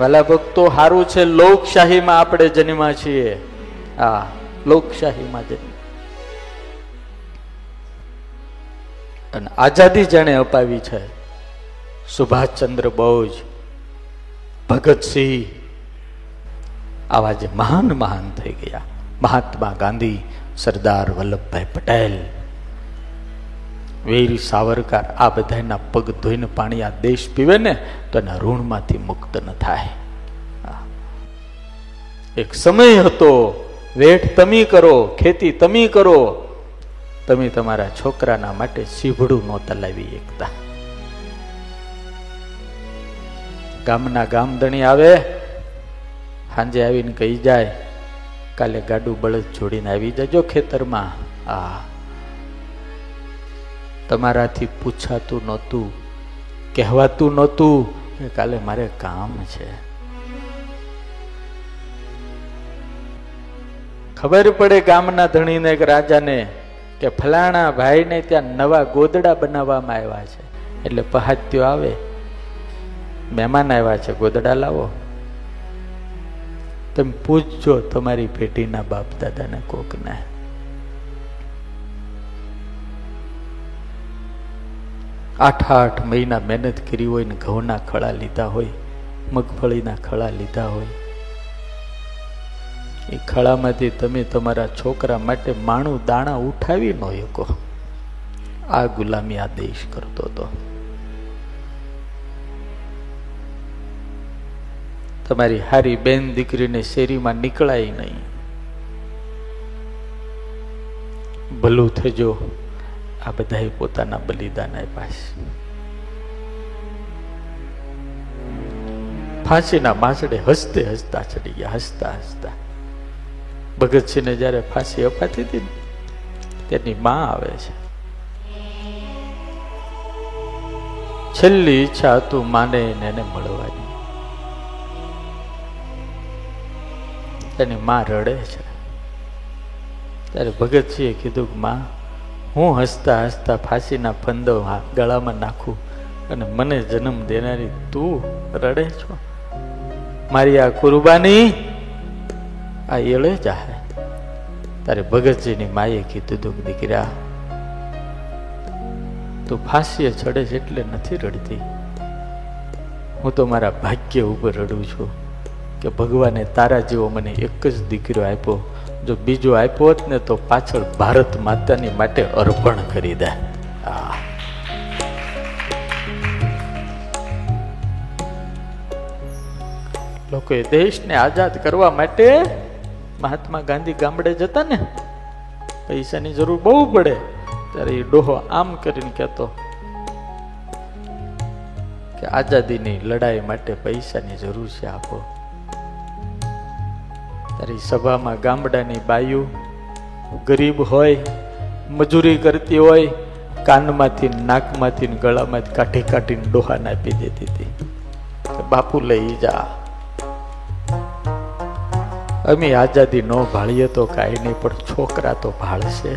વાલા ભક્તો સારું છે, લોકશાહીમાં આપણે જન્મા છીએ. હા, લોકશાહીમાં જન્મ અને આઝાદી જેણે અપાવી છે. સુભાષચંદ્ર બોઝ, ભગતસિંહ, આવા જે મહાન મહાન થઈ ગયા. મહાત્મા ગાંધી, સરદાર વલ્લભભાઈ પટેલ વીર સાવરકર આ બધાના પગ ધોઈને પાણી આ દેશ પીવે ને તો એના ઋણમાંથી મુક્ત ન થાય. એક સમય હતો, વેઠ તમે કરો, ખેતી તમે કરો. તમે તમારા છોકરાના માટે સીભડું ન તલાવી એકતા. ગામના ગામધણી આવે સાંજે આવીને કહી જાય, કાલે ગાડું બળદ જોડીને આવી જજો ખેતરમાં. આ તમારાથી પૂછાતું નહોતું, કહેવાતું નહોતું કે કાલે મારે કામ છે. ખબર પડે ગામના ધણીને એક રાજાને કે ફલાણા ભાઈને ત્યાં નવા ગોદડા બનાવવામાં આવ્યા છે. એટલે પહાત્યો આવે, મહેમાન આવ્યા છે, ગોદડા લાવો. તમે પૂછજો તમારી પેઢીના બાપ દાદાને કોકને. આઠ આઠ મહિના મહેનત કરી હોય ને ઘઉંના ખળા લીધા હોય, મગફળીના ખળા લીધા હોય, એ ખળામાંથી તમે તમારા છોકરા માટે માણું દાણા ઉઠાવી ન શકો. આ ગુલામી આ દેશ કરતો હતો. તમારી હારી બેન દીકરીને શેરીમાં નીકળાય નહીં. ભલું થજો. આ બધાએ પોતાના બલિદાન આપ્યા છે. ફાંસીના માસડે હસતે હસતા ચડી ગયા, હસતા હસતા. ભગતસિંહને જયારે ફાંસી અપાતી હતી ને, તેની માં આવે છે. છેલ્લી ઈચ્છા હતું માને એને મળવાની. તેની માં રડે છે. ત્યારે ભગતસિંહે કીધું કે, માં હું હસતા હસતા ફાંસીના ફંદો ગળામાં નાખું અને મને જન્મ દેનારી તું રડે છો? મારી આ કુરબાની આ એળે જાહે. તારે ભગતજીની માએ કીધું તું દીકરા, તું ફાંસીએ ચડે છે એટલે નથી રડતી. હું તો મારા ભાગ્ય ઉપર રડું છું કે ભગવાને તારા જેવો મને એક જ દીકરો આપ્યો જો બીજો આપ્યો હોત ને તો પાછળ ભારત માતાની માટે અર્પણ કરી દે. આ લોકોએ દેશને આઝાદ કરવા માટે મહાત્મા ગાંધી ગામડે જતા ને, પૈસાની જરૂર બહુ પડે. ત્યારે એ ડોહો આમ કરીને કહેતો કે આઝાદીની લડાઈ માટે પૈસાની જરૂર છે આપો. તારી સભામાં ગામડાની બાયુ ગરીબ હોય, મજૂરી કરતી હોય, કાનમાંથી નાકમાંથી ગળામાંથી કાઢી કાઢીને ડોહાને આપી દેતી હતી. બાપુ લઈ જા. અમે આઝાદી ન ભાળીએ તો કાંઈ નહીં, પણ છોકરા તો ભાળશે.